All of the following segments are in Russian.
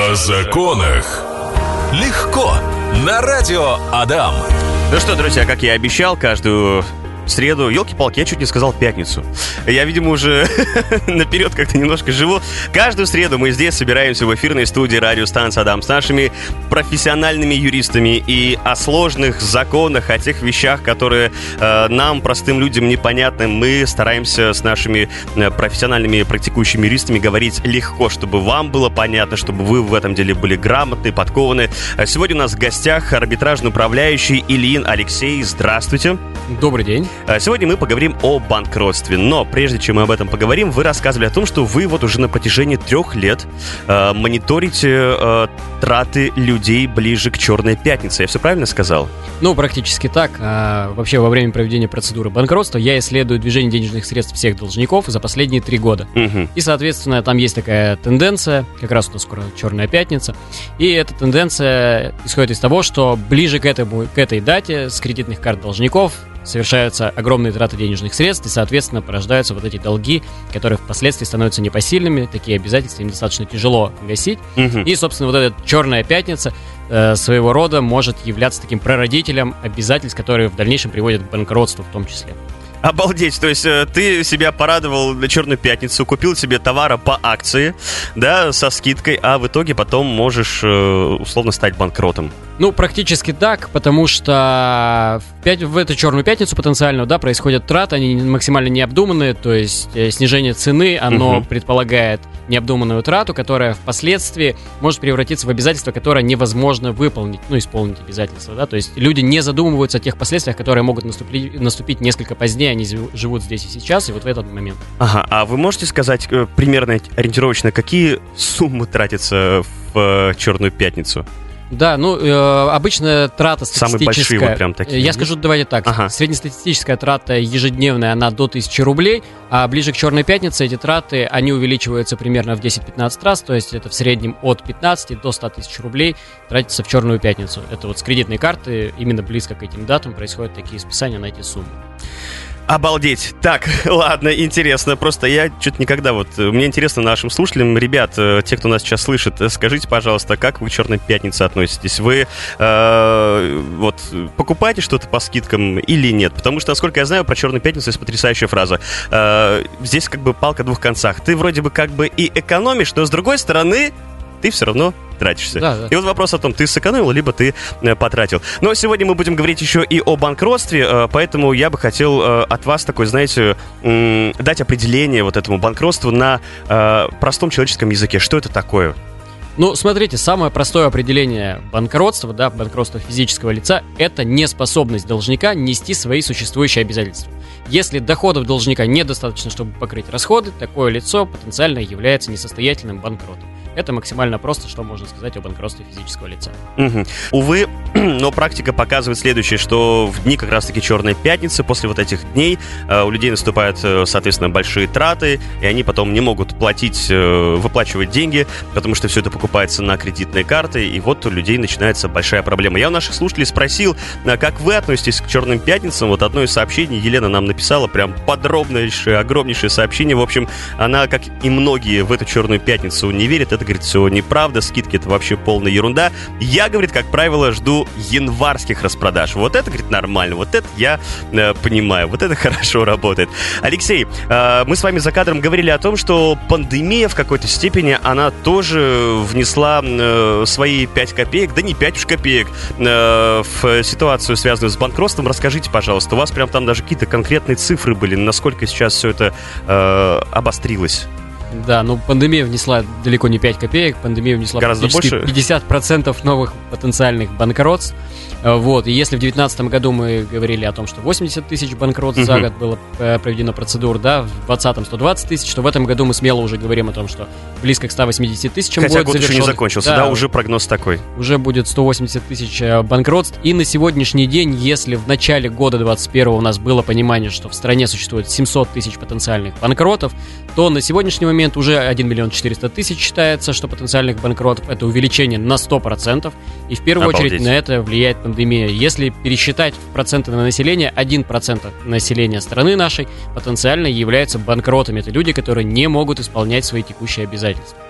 О законах легко на радио Адам. Ну что, друзья, как я и обещал, каждую среду, елки-палки, я чуть не сказал пятницу. Я, видимо, уже наперед как-то немножко живу. Каждую среду мы здесь собираемся в эфирной студии радиостанции Адам с нашими профессиональными юристами и о сложных законах, о тех вещах, которые э, нам, простым людям, непонятны. Мы стараемся с нашими э, профессиональными практикующими юристами говорить легко, чтобы вам было понятно, чтобы вы в этом деле были грамотны, подкованы. А Сегодня у нас в гостях арбитражный управляющий Ильин Алексей. Здравствуйте. Добрый день. А Сегодня мы поговорим о банкротстве, но прежде чем мы об этом поговорим, вы рассказывали о том, что вы вот уже на протяжении трех лет э, мониторите э, траты людей ближе к Черной Пятнице. Я все правильно сказал? Ну, практически так. А, вообще, во время проведения процедуры банкротства я исследую движение денежных средств всех должников за последние три года. Мгм. И, соответственно, там есть такая тенденция, как раз у нас скоро Черная Пятница, и эта тенденция исходит из того, что ближе к, этому, к этой дате с кредитных карт должников совершаются огромные траты денежных средств, и, соответственно, порождаются вот эти долги, которые впоследствии становятся непосильными, такие обязательства им достаточно тяжело гасить. Мгм. И, собственно, вот эта черная пятница э, своего рода может являться таким прародителем обязательств, которые в дальнейшем приводят к банкротству в том числе. Обалдеть, то есть э, ты себя порадовал на Черную Пятницу, купил себе товара по акции, да, со скидкой, а в итоге потом можешь э, условно стать банкротом. Ну, практически так, потому что в, пять- в эту черную пятницу потенциально, да, происходят траты, они максимально необдуманные, то есть э, снижение цены, оно Мгм. предполагает необдуманную трату, которая впоследствии может превратиться в обязательство, которое невозможно выполнить, ну, исполнить обязательство, да, то есть люди не задумываются о тех последствиях, которые могут наступить, наступить несколько позднее, они живут здесь и сейчас, и вот в этот момент. Ага, а вы можете сказать э, примерно ориентировочно, какие суммы тратятся в Черную Пятницу? Да, ну, э, обычно трата Самые статистическая... большие вот прям такие Я есть? скажу, давайте так. Ага. Среднестатистическая трата ежедневная, она до 1000 рублей, а ближе к Черной Пятнице эти траты, они увеличиваются примерно в 10-15 раз, то есть это в среднем от 15 до 100 тысяч рублей тратится в Черную Пятницу. Это вот с кредитной карты, именно близко к этим датам происходят такие списания на эти суммы. Обалдеть. Так, ладно, интересно. Просто я что-то никогда вот... Мне интересно нашим слушателям, ребят, э, те, кто нас сейчас слышит, э, скажите, пожалуйста, как вы к Черной Пятнице относитесь? Вы э, вот покупаете что-то по скидкам или нет? Потому что, насколько я знаю, про Черную Пятницу есть потрясающая фраза. Э, здесь как бы палка двух концах. Ты вроде бы как бы и экономишь, но с другой стороны ты все равно тратишься. Да, да. И вот вопрос о том, ты сэкономил, либо ты э, потратил. Но сегодня мы будем говорить еще и о банкротстве, э, поэтому я бы хотел э, от вас такой, знаете, дать определение вот этому банкротству на простом человеческом языке. Что это такое? Ну, смотрите, самое простое определение банкротства, да, банкротства физического лица, это неспособность должника нести свои существующие обязательства. Если доходов должника недостаточно, чтобы покрыть расходы, такое лицо потенциально является несостоятельным банкротом. Это максимально просто, что можно сказать о банкротстве физического лица. Мгм. Увы, но практика показывает следующее, что в дни как раз-таки Черной Пятницы, после вот этих дней, э, у людей наступают, э, соответственно, большие траты, и они потом не могут платить, э, выплачивать деньги, потому что все это покупается на кредитные карты, и вот у людей начинается большая проблема. Я у наших слушателей спросил, как вы относитесь к Черным Пятницам. Вот одно из сообщений Елена нам написала, прям подробнейшее, огромнейшее сообщение. В общем, она, как и многие, в эту Черную Пятницу не верит. Это, говорит, все неправда, скидки это вообще полная ерунда. Я, говорит, как правило, жду январских распродаж. Вот это, говорит, нормально, вот это я э, понимаю, вот это хорошо работает. Алексей, э, мы с вами за кадром говорили о том, что пандемия в какой-то степени, она тоже внесла э, свои 5 копеек, да не 5 уж копеек, э, в ситуацию, связанную с банкротством. Расскажите, пожалуйста, у вас прям там даже какие-то конкретные цифры были, насколько сейчас все это э, обострилось? Да, ну пандемия внесла далеко не 5 копеек, пандемия внесла Гораздо больше? 50% новых потенциальных банкротств. Э, Вот, и если в 2019 году мы говорили о том, что 80 тысяч банкротств за год было э, проведено процедур, да, в 2020 120 тысяч, то в этом году мы смело уже говорим о том, что близко к 180 тысячам Хотя будет год еще не завершен. закончился, да, уже прогноз такой. уже будет 180 тысяч э, банкротств. И на сегодняшний день, если в начале года 2021 у нас было понимание, что в стране существует 700 тысяч потенциальных банкротов, то на сегодняшний момент уже 1 миллион 400 тысяч считается, что потенциальных банкротов это увеличение на 100%. И в первую Обалдеть. очередь на это влияет пандемия. Если пересчитать проценты на население, 1% населения страны нашей потенциально являются банкротами. Это люди, которые не могут исполнять свои текущие обязательства.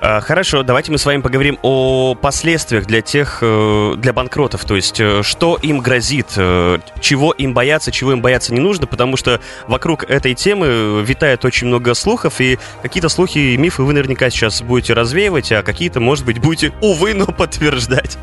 А, хорошо, давайте мы с вами поговорим о последствиях для тех, э, для банкротов. То есть, э, что им грозит, э, чего им бояться, чего им бояться не нужно, потому что вокруг этой темы витает очень много слухов, и какие-то слухи и мифы вы наверняка сейчас будете развеивать, а какие-то, может быть, будете, увы, но подтверждать.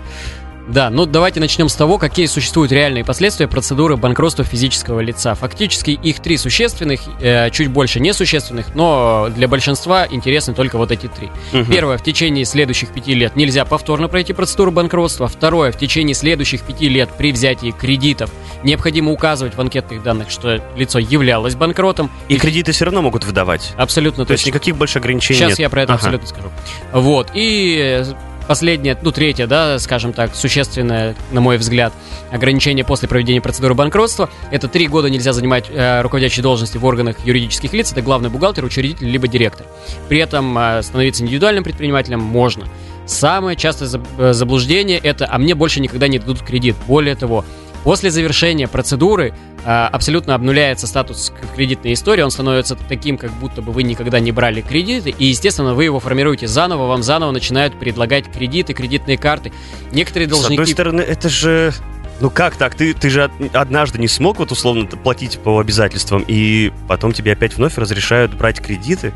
Да, ну давайте начнем с того, какие существуют реальные последствия процедуры банкротства физического лица. Фактически их три существенных, э, чуть больше несущественных, но для большинства интересны только вот эти три. Угу. Первое, в течение следующих пяти лет нельзя повторно пройти процедуру банкротства. Второе, в течение следующих пяти лет при взятии кредитов необходимо указывать в анкетных данных, что лицо являлось банкротом. И, и кредиты все равно могут выдавать. Абсолютно. То, то есть никаких больше ограничений Сейчас нет. я про это ага. абсолютно скажу. Вот. И последнее, ну, третье, да, скажем так, существенное, на мой взгляд, ограничение после проведения процедуры банкротства. Это три года нельзя занимать э, руководящие должности в органах юридических лиц. Это главный бухгалтер, учредитель, либо директор. При этом э, становиться индивидуальным предпринимателем можно. Самое частое э, заблуждение это «а мне больше никогда не дадут кредит». Более того, После завершения процедуры а, абсолютно обнуляется статус кредитной истории, он становится таким, как будто бы вы никогда не брали кредиты, и, естественно, вы его формируете заново, вам заново начинают предлагать кредиты, кредитные карты. Некоторые должники... С одной стороны, это же ну как так? Ты, ты же однажды не смог вот условно платить по обязательствам, и потом тебе опять вновь разрешают брать кредиты.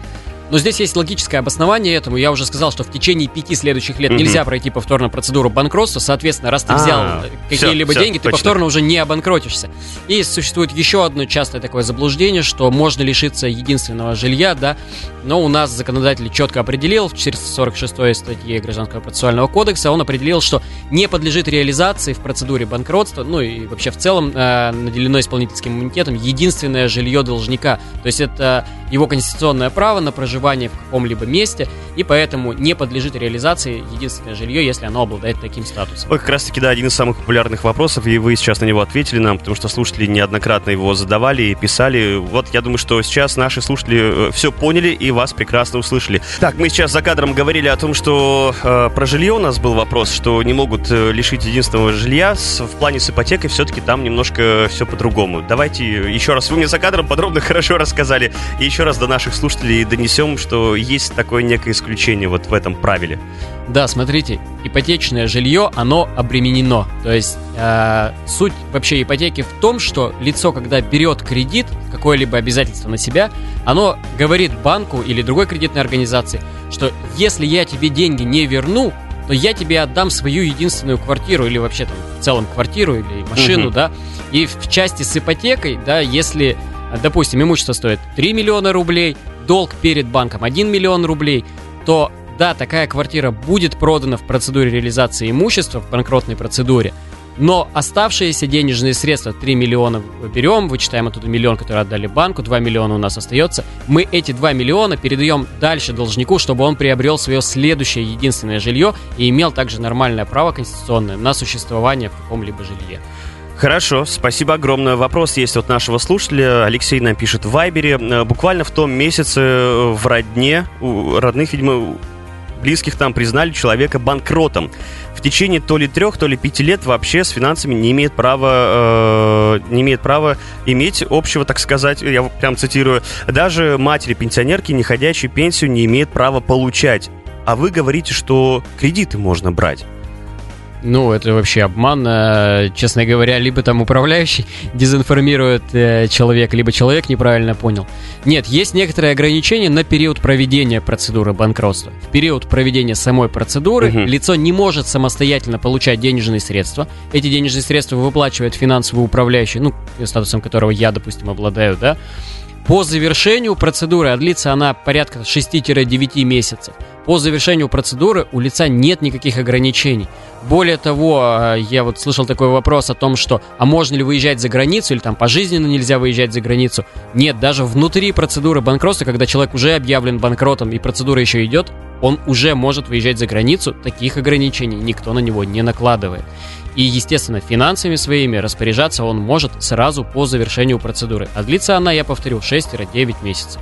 Но здесь есть логическое обоснование этому. Я уже сказал, что в течение пяти следующих лет нельзя пройти повторно процедуру банкротства. Соответственно, раз ты а, взял какие-либо деньги, ты повторно уже не обанкротишься. И существует еще одно частое такое заблуждение, что можно лишиться единственного жилья, да, но у нас законодатель четко определил в 446 статье Гражданского процессуального кодекса, он определил, что не подлежит реализации в процедуре банкротства, ну и вообще в целом э, наделено исполнительским иммунитетом единственное жилье должника. То есть это его конституционное право на проживание в каком-либо месте, и поэтому не подлежит реализации единственное жилье, если оно обладает таким статусом. Ой, как раз таки, да, один из самых популярных вопросов, и вы сейчас на него ответили нам, потому что слушатели неоднократно его задавали и писали. Вот я думаю, что сейчас наши слушатели э, все поняли и вас прекрасно услышали. Так, мы сейчас за кадром говорили о том, что э, про жилье у нас был вопрос, что не могут э, лишить единственного жилья. С, в плане с ипотекой все-таки там немножко все по-другому. Давайте еще раз, вы мне за кадром подробно хорошо рассказали, и еще раз до наших слушателей донесем, что есть такое некое исключение вот в этом правиле. Да, смотрите, ипотечное жилье, оно обременено. То есть э, суть вообще ипотеки в том, что лицо, когда берет кредит, какое-либо обязательство на себя, оно говорит банку или другой кредитной организации, что если я тебе деньги не верну, то я тебе отдам свою единственную квартиру или вообще там в целом квартиру или машину, угу. да. И в части с ипотекой, да, если, допустим, имущество стоит 3 миллиона рублей, долг перед банком 1 миллион рублей, то да, такая квартира будет продана в процедуре реализации имущества, в банкротной процедуре, но оставшиеся денежные средства, 3 миллиона берем, вычитаем оттуда миллион, который отдали банку, 2 миллиона у нас остается. Мы эти 2 миллиона передаем дальше должнику, чтобы он приобрел свое следующее единственное жилье и имел также нормальное право конституционное на существование в каком-либо жилье. Хорошо, спасибо огромное. Вопрос есть от нашего слушателя. Алексей нам пишет в Вайбере. Э, буквально в том месяце э, в родне, у родных, видимо, близких там признали человека банкротом. В течение то ли трех, то ли пяти лет вообще с финансами не имеет права, э, не имеет права иметь общего, так сказать, я прям цитирую, даже матери-пенсионерки, не ходящей пенсию, не имеет права получать. А вы говорите, что кредиты можно брать. Ну, это вообще обман. Э, честно говоря, либо там управляющий дезинформирует э, человека, либо человек неправильно понял. Нет, есть некоторые ограничения на период проведения процедуры банкротства. В период проведения самой процедуры угу. лицо не может самостоятельно получать денежные средства. Эти денежные средства выплачивает финансовый управляющий, ну, статусом которого я, допустим, обладаю, да. По завершению процедуры, а длится она порядка 6-9 месяцев, по завершению процедуры у лица нет никаких ограничений. Более того, э, я вот слышал такой вопрос о том, что а можно ли выезжать за границу или там пожизненно нельзя выезжать за границу. Нет, даже внутри процедуры банкротства, когда человек уже объявлен банкротом и процедура еще идет, он уже может выезжать за границу, таких ограничений никто на него не накладывает. И, естественно, финансами своими распоряжаться он может сразу по завершению процедуры. А длится она, я повторю, 6-9 месяцев.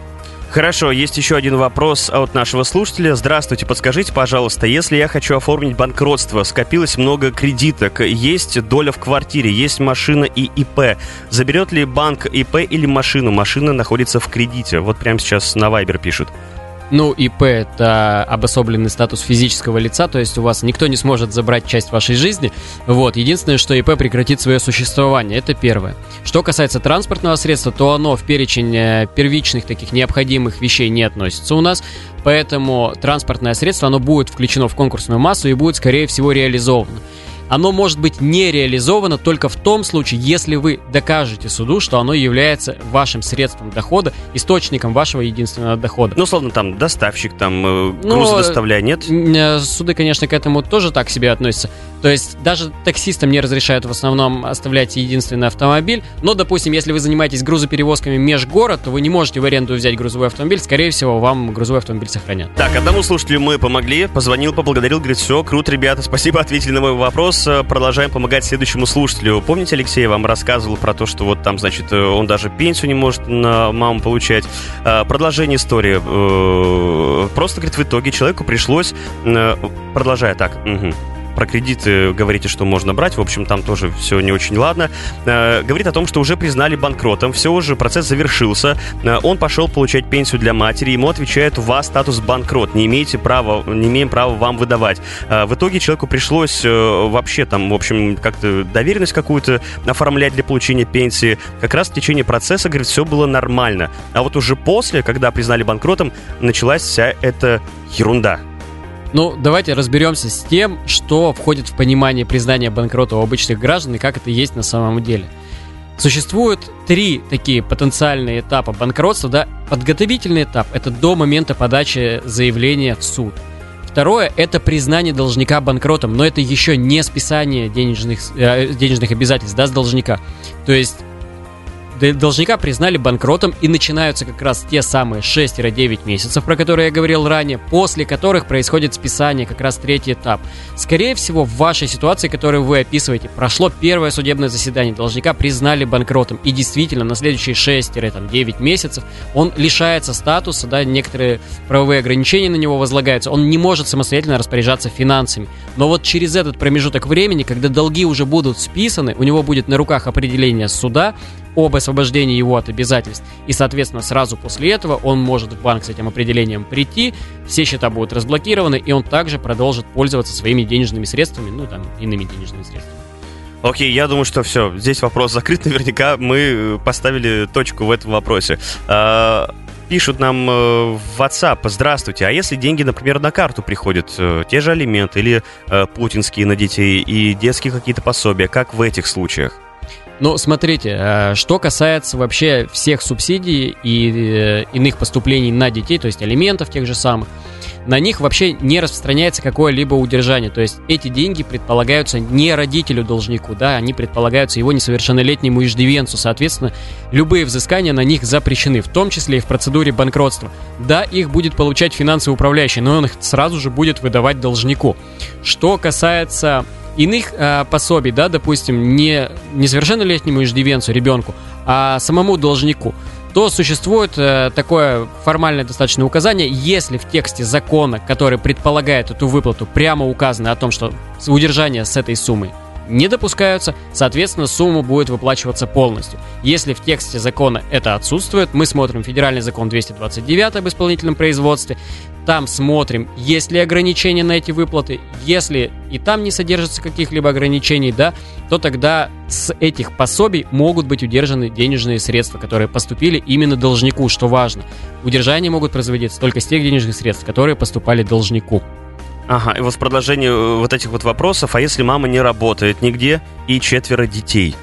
Хорошо, есть еще один вопрос от нашего слушателя. Здравствуйте, подскажите, пожалуйста, если я хочу оформить банкротство, скопилось много кредиток, есть доля в квартире, есть машина и ИП, заберет ли банк ИП или машину? Машина находится в кредите. Вот прямо сейчас на Вайбер пишут. Ну, ИП – это обособленный статус физического лица, то есть у вас никто не сможет забрать часть вашей жизни. Вот, единственное, что ИП прекратит свое существование, это первое. Что касается транспортного средства, то оно в перечень э, первичных таких необходимых вещей не относится у нас, поэтому транспортное средство, оно будет включено в конкурсную массу и будет, скорее всего, реализовано оно может быть не реализовано только в том случае, если вы докажете суду, что оно является вашим средством дохода, источником вашего единственного дохода. Ну, словно там доставщик, там э, груз ну, доставляя, нет? Э, суды, конечно, к этому тоже так себе относятся. То есть даже таксистам не разрешают в основном оставлять единственный автомобиль. Но, допустим, если вы занимаетесь грузоперевозками межгород, то вы не можете в аренду взять грузовой автомобиль. Скорее всего, вам грузовой автомобиль сохранят. Так, одному слушателю мы помогли. Позвонил, поблагодарил, говорит, все, круто, ребята, спасибо, ответили на мой вопрос. Продолжаем помогать следующему слушателю. Помните, Алексей вам рассказывал про то, что вот там, значит, э, он даже пенсию не может на маму получать. А, продолжение истории. Э, просто, говорит, в итоге человеку пришлось, э, продолжая так, угу про кредиты говорите, что можно брать. В общем, там тоже все не очень ладно. Э, говорит о том, что уже признали банкротом. Все уже, процесс завершился. Э, он пошел получать пенсию для матери. Ему отвечают, у вас статус банкрот. Не имеете права, не имеем права вам выдавать. Э, в итоге человеку пришлось вообще там, в общем, как-то доверенность какую-то оформлять для получения пенсии. Как раз в течение процесса, говорит, все было нормально. А вот уже после, когда признали банкротом, началась вся эта ерунда. Ну, давайте разберемся с тем, что входит в понимание признания банкрота у обычных граждан и как это есть на самом деле. Существует три такие потенциальные этапа банкротства, да. Подготовительный этап – это до момента подачи заявления в суд. Второе – это признание должника банкротом, но это еще не списание денежных, э, денежных обязательств да, с должника. То есть должника признали банкротом и начинаются как раз те самые 6-9 месяцев, про которые я говорил ранее, после которых происходит списание, как раз третий этап. Скорее всего, в вашей ситуации, которую вы описываете, прошло первое судебное заседание, должника признали банкротом, и действительно на следующие 6-9 месяцев он лишается статуса, да, некоторые правовые ограничения на него возлагаются, он не может самостоятельно распоряжаться финансами. Но вот через этот промежуток времени, когда долги уже будут списаны, у него будет на руках определение суда, об освобождении его от обязательств. И, соответственно, сразу после этого он может в банк с этим определением прийти, все счета будут разблокированы, и он также продолжит пользоваться своими денежными средствами, ну, там, иными денежными средствами. Окей, я думаю, что все. Здесь вопрос закрыт. Наверняка мы э, поставили точку в этом вопросе. А, пишут нам э, в WhatsApp, здравствуйте, а если деньги, например, на карту приходят, э, те же алименты или путинские на детей и детские какие-то пособия, как в этих случаях? Ну, смотрите, э, что касается вообще всех субсидий и э, иных поступлений на детей, то есть алиментов тех же самых, на них вообще не распространяется какое-либо удержание. То есть эти деньги предполагаются не родителю-должнику, да, они предполагаются его несовершеннолетнему иждивенцу. Соответственно, любые взыскания на них запрещены, в том числе и в процедуре банкротства. Да, их будет получать финансовый управляющий, но он их сразу же будет выдавать должнику. Что касается иных э, пособий, да, допустим, не несовершеннолетнему иждивенцу, ребенку, а самому должнику, то существует э, такое формальное достаточное указание, если в тексте закона, который предполагает эту выплату, прямо указано о том, что удержание с этой суммой не допускаются, соответственно, сумма будет выплачиваться полностью. Если в тексте закона это отсутствует, мы смотрим федеральный закон 229 об исполнительном производстве, там смотрим, есть ли ограничения на эти выплаты. Если и там не содержится каких-либо ограничений, да, то тогда с этих пособий могут быть удержаны денежные средства, которые поступили именно должнику, что важно. Удержание могут производиться только с тех денежных средств, которые поступали должнику. Ага, и вот в продолжении э, вот этих вот вопросов, а если мама не работает нигде и четверо детей?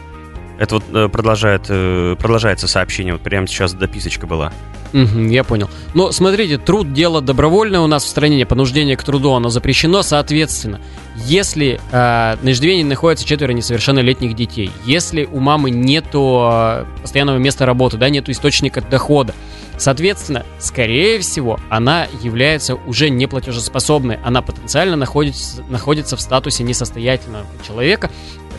Это вот э, продолжает, э, продолжается сообщение, вот прямо сейчас дописочка была. Я понял. Но смотрите, труд дело добровольное у нас в стране, понуждение к труду оно запрещено, соответственно, если э, на иждивении находится четверо несовершеннолетних детей, если у мамы нету э, постоянного места работы, да, нету источника дохода, Соответственно, скорее всего, она является уже неплатежеспособной. Она потенциально находится, находится в статусе несостоятельного человека,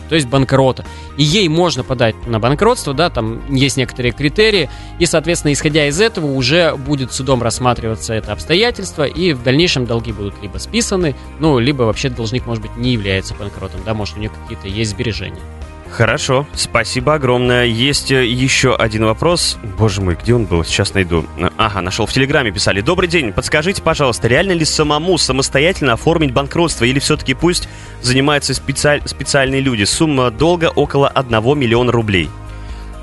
то есть банкрота. И ей можно подать на банкротство, да, там есть некоторые критерии, и, соответственно, исходя из этого, уже будет судом рассматриваться это обстоятельство, и в дальнейшем долги будут либо списаны, ну, либо вообще должник, может быть, не является банкротом, да, может, у него какие-то есть сбережения. Хорошо, спасибо огромное. Есть э, еще один вопрос. Боже мой, где он был? Сейчас найду. Ага, нашел. В Телеграме писали. Добрый день, подскажите, пожалуйста, реально ли самому самостоятельно оформить банкротство или все-таки пусть занимаются специаль... специальные люди? Сумма долга около 1 миллиона рублей.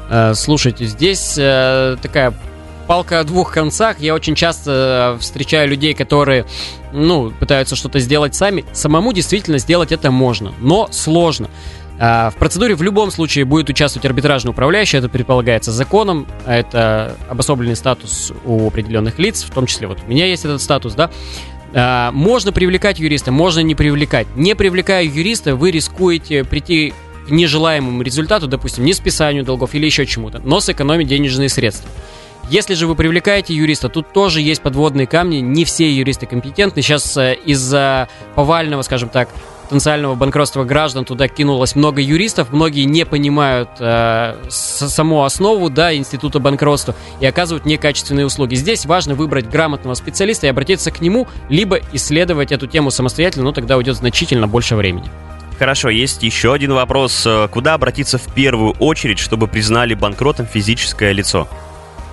Э, слушайте, здесь э, такая палка о двух концах. Я очень часто встречаю людей, которые, ну, пытаются что-то сделать сами. Самому действительно сделать это можно, но сложно. А, в процедуре в любом случае будет участвовать арбитражный управляющий, это предполагается законом, а это обособленный статус у определенных лиц, в том числе вот у меня есть этот статус, да. А, можно привлекать юриста, можно не привлекать. Не привлекая юриста, вы рискуете прийти к нежелаемому результату, допустим, не списанию долгов или еще чему-то, но сэкономить денежные средства. Если же вы привлекаете юриста, тут тоже есть подводные камни, не все юристы компетентны. Сейчас э, из-за повального, скажем так, потенциального банкротства граждан туда кинулось много юристов, многие не понимают э, саму основу да, института банкротства и оказывают некачественные услуги. Здесь важно выбрать грамотного специалиста и обратиться к нему, либо исследовать эту тему самостоятельно, но тогда уйдет значительно больше времени. Хорошо, есть еще один вопрос. Куда обратиться в первую очередь, чтобы признали банкротом физическое лицо?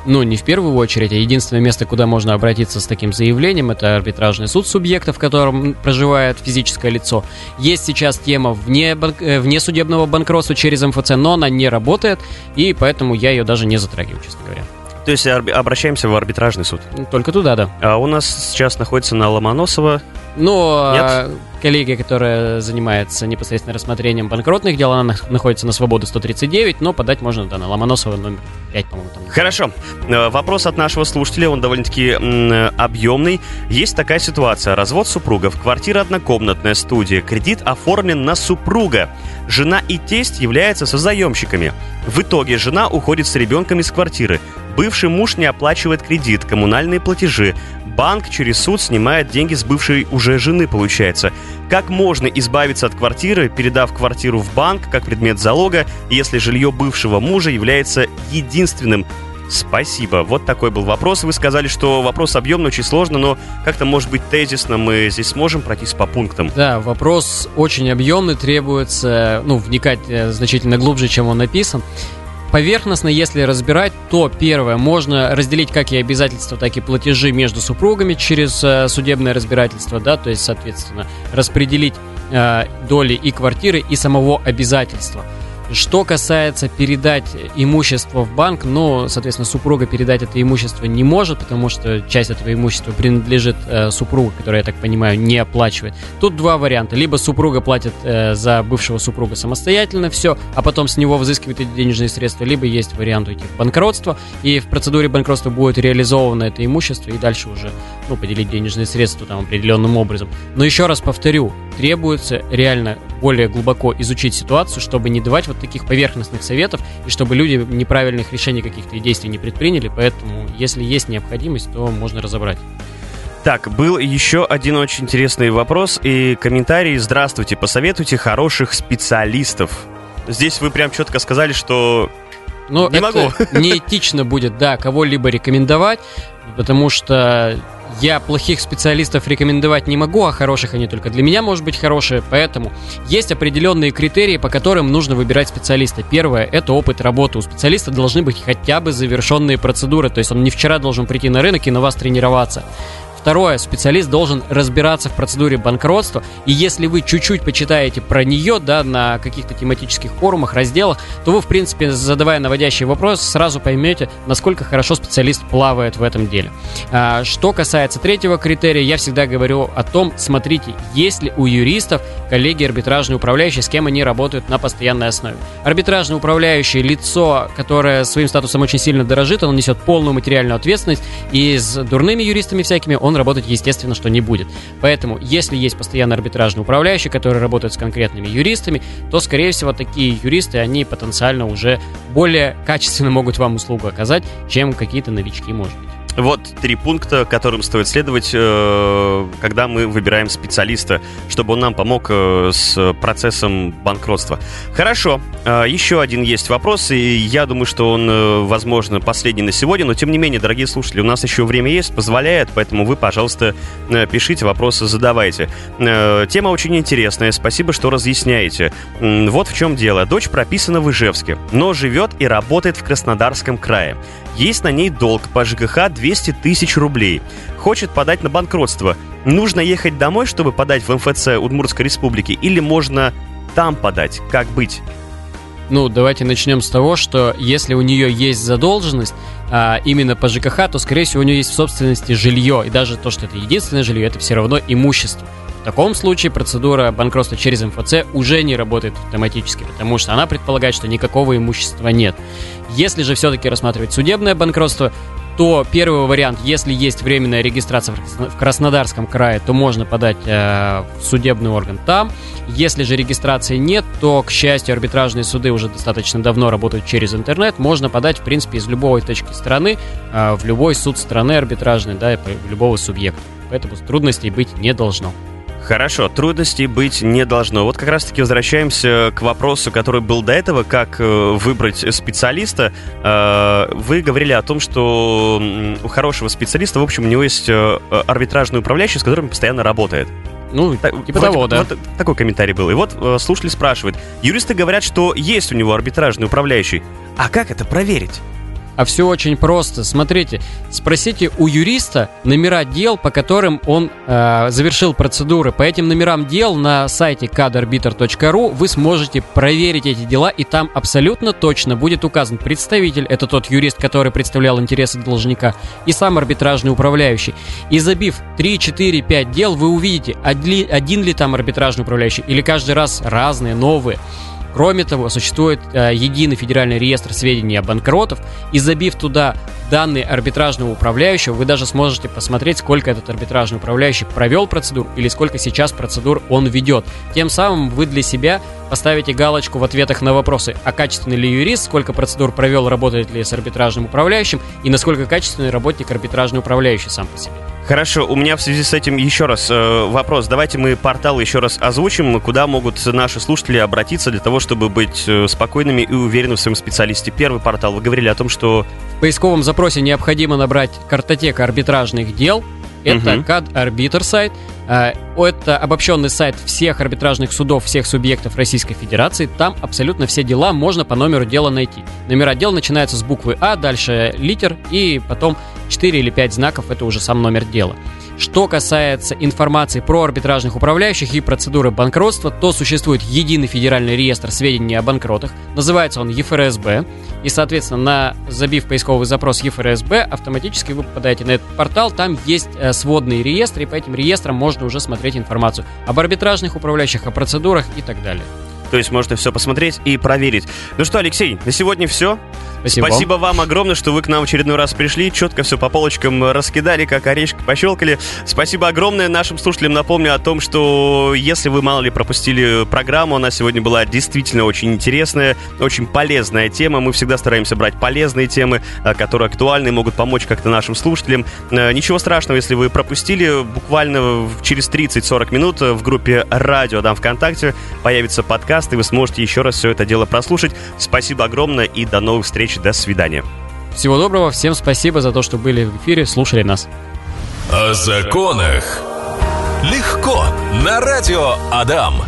Ну, не в первую очередь, а единственное место, куда можно обратиться с таким заявлением, это арбитражный суд субъекта, в котором проживает физическое лицо. Есть сейчас тема вне, банк... Э, вне судебного банкротства через МФЦ, но она не работает, и поэтому я ее даже не затрагиваю, честно говоря. То есть обращаемся в арбитражный суд? Только туда, да. А у нас сейчас находится на Ломоносова ну, Нет? Коллегия, которая занимается непосредственно рассмотрением банкротных дел, она находится на Свободу 139, но подать можно да, на Ломоносова номер 5, по-моему. Там. Хорошо. Э, вопрос от нашего слушателя, он довольно-таки объемный. Есть такая ситуация. Развод супругов, квартира однокомнатная, студия, кредит оформлен на супруга. Жена и тесть являются созаемщиками. В итоге жена уходит с ребенком из квартиры. Бывший муж не оплачивает кредит, коммунальные платежи. Банк через суд снимает деньги с бывшей уже жены, получается. Как можно избавиться от квартиры, передав квартиру в банк как предмет залога, если жилье бывшего мужа является единственным Спасибо. Вот такой был вопрос. Вы сказали, что вопрос объемный, очень сложно, но как-то, может быть, тезисно мы здесь сможем пройтись по пунктам. Да, вопрос очень объемный, требуется, ну, вникать э, значительно глубже, чем он написан. Поверхностно, если разбирать, то первое, можно разделить как и обязательства, так и платежи между супругами через э, судебное разбирательство, да, то есть, соответственно, распределить э, доли и квартиры, и самого обязательства. Что касается передать имущество в банк, ну, соответственно, супруга передать это имущество не может, потому что часть этого имущества принадлежит э, супругу, который, я так понимаю, не оплачивает. Тут два варианта. Либо супруга платит э, за бывшего супруга самостоятельно все, а потом с него взыскивает эти денежные средства, либо есть вариант уйти в банкротство, и в процедуре банкротства будет реализовано это имущество, и дальше уже, ну, поделить денежные средства там определенным образом. Но еще раз повторю, требуется реально более глубоко изучить ситуацию, чтобы не давать вот таких поверхностных советов и чтобы люди неправильных решений каких-то и действий не предприняли. Поэтому, если есть необходимость, то можно разобрать. Так, был еще один очень интересный вопрос и комментарий. Здравствуйте, посоветуйте хороших специалистов. Здесь вы прям четко сказали, что ну, не это могу. неэтично будет, да, кого-либо рекомендовать, потому что я плохих специалистов рекомендовать не могу, а хороших они только для меня, может быть, хорошие. Поэтому есть определенные критерии, по которым нужно выбирать специалиста. Первое – это опыт работы. У специалиста должны быть хотя бы завершенные процедуры. То есть он не вчера должен прийти на рынок и на вас тренироваться. Второе, специалист должен разбираться в процедуре банкротства, и если вы чуть-чуть почитаете про нее, да, на каких-то тематических форумах, разделах, то вы, в принципе, задавая наводящий вопрос, сразу поймете, насколько хорошо специалист плавает в этом деле. А, что касается третьего критерия, я всегда говорю о том, смотрите, есть ли у юристов коллеги арбитражные управляющие, с кем они работают на постоянной основе. Арбитражный управляющий лицо, которое своим статусом очень сильно дорожит, он несет полную материальную ответственность, и с дурными юристами всякими он работать, естественно, что не будет. Поэтому, если есть постоянно арбитражный управляющий, который работает с конкретными юристами, то, скорее всего, такие юристы, они потенциально уже более качественно могут вам услугу оказать, чем какие-то новички, может быть. Вот три пункта, которым стоит следовать, э, когда мы выбираем специалиста, чтобы он нам помог э, с процессом банкротства. Хорошо, э, еще один есть вопрос, и я думаю, что он, возможно, последний на сегодня, но тем не менее, дорогие слушатели, у нас еще время есть, позволяет, поэтому вы, пожалуйста, пишите, вопросы задавайте. Тема очень интересная, спасибо, что разъясняете. Вот в чем дело. Дочь прописана в Ижевске, но живет и работает в Краснодарском крае. Есть на ней долг по ЖКХ 200 тысяч рублей. Хочет подать на банкротство. Нужно ехать домой, чтобы подать в МФЦ Удмуртской республики, или можно там подать? Как быть? Ну, давайте начнем с того, что если у нее есть задолженность а, именно по ЖКХ, то, скорее всего, у нее есть в собственности жилье. И даже то, что это единственное жилье, это все равно имущество. В таком случае процедура банкротства через МФЦ уже не работает автоматически, потому что она предполагает, что никакого имущества нет. Если же все-таки рассматривать судебное банкротство, то первый вариант, если есть временная регистрация в Краснодарском крае, то можно подать э, в судебный орган там. Если же регистрации нет, то, к счастью, арбитражные суды уже достаточно давно работают через интернет. Можно подать, в принципе, из любой точки страны, э, в любой суд страны арбитражный, да, любого субъекта. Поэтому трудностей быть не должно. Хорошо, трудностей быть не должно. Вот как раз-таки возвращаемся к вопросу, который был до этого, как э, выбрать специалиста. Э, вы говорили о том, что у хорошего специалиста, в общем, у него есть э, арбитражный управляющий, с которым постоянно работает. Ну, так, типа вроде, того, да. Вот такой комментарий был. И вот слушатели спрашивают. Юристы говорят, что есть у него арбитражный управляющий. А как это проверить? А все очень просто. Смотрите, спросите у юриста номера дел, по которым он э, завершил процедуры. По этим номерам дел на сайте cadarbiter.ru вы сможете проверить эти дела, и там абсолютно точно будет указан представитель, это тот юрист, который представлял интересы должника, и сам арбитражный управляющий. И забив 3, 4, 5 дел, вы увидите, один ли там арбитражный управляющий, или каждый раз разные, новые. Кроме того, существует э, единый федеральный реестр сведений о банкротов, и забив туда данные арбитражного управляющего, вы даже сможете посмотреть, сколько этот арбитражный управляющий провел процедур или сколько сейчас процедур он ведет. Тем самым вы для себя поставите галочку в ответах на вопросы, а качественный ли юрист, сколько процедур провел, работает ли с арбитражным управляющим и насколько качественный работник арбитражный управляющий сам по себе. Хорошо, у меня в связи с этим еще раз э, вопрос. Давайте мы портал еще раз озвучим, куда могут наши слушатели обратиться для того, чтобы быть э, спокойными и уверенными в своем специалисте. Первый портал, вы говорили о том, что... В поисковом запросе необходимо набрать картотека арбитражных дел. Это uh-huh. CAD Arbiter сайт. Э, это обобщенный сайт всех арбитражных судов, всех субъектов Российской Федерации. Там абсолютно все дела можно по номеру дела найти. Номера дел начинаются с буквы А, дальше литер и потом 4 или 5 знаков – это уже сам номер дела. Что касается информации про арбитражных управляющих и процедуры банкротства, то существует единый федеральный реестр сведений о банкротах. Называется он ЕФРСБ. И, соответственно, на, забив поисковый запрос ЕФРСБ, автоматически вы попадаете на этот портал. Там есть э, сводные реестры, и по этим реестрам можно уже смотреть информацию об арбитражных управляющих, о процедурах и так далее. То есть можно все посмотреть и проверить. Ну что, Алексей, на сегодня все. Спасибо. Спасибо вам огромное, что вы к нам в очередной раз пришли, четко все по полочкам раскидали, как орешек пощелкали. Спасибо огромное нашим слушателям. Напомню о том, что если вы, мало ли, пропустили программу, она сегодня была действительно очень интересная, очень полезная тема. Мы всегда стараемся брать полезные темы, э, которые актуальны могут помочь как-то нашим слушателям. Э, ничего страшного, если вы пропустили. Буквально через 30-40 минут в группе «Радио» Дам ВКонтакте появится подкаст, и вы сможете еще раз все это дело прослушать. Спасибо огромное и до новых встреч до свидания. Всего доброго, всем спасибо за то, что были в эфире, слушали нас. О законах легко на радио Адам.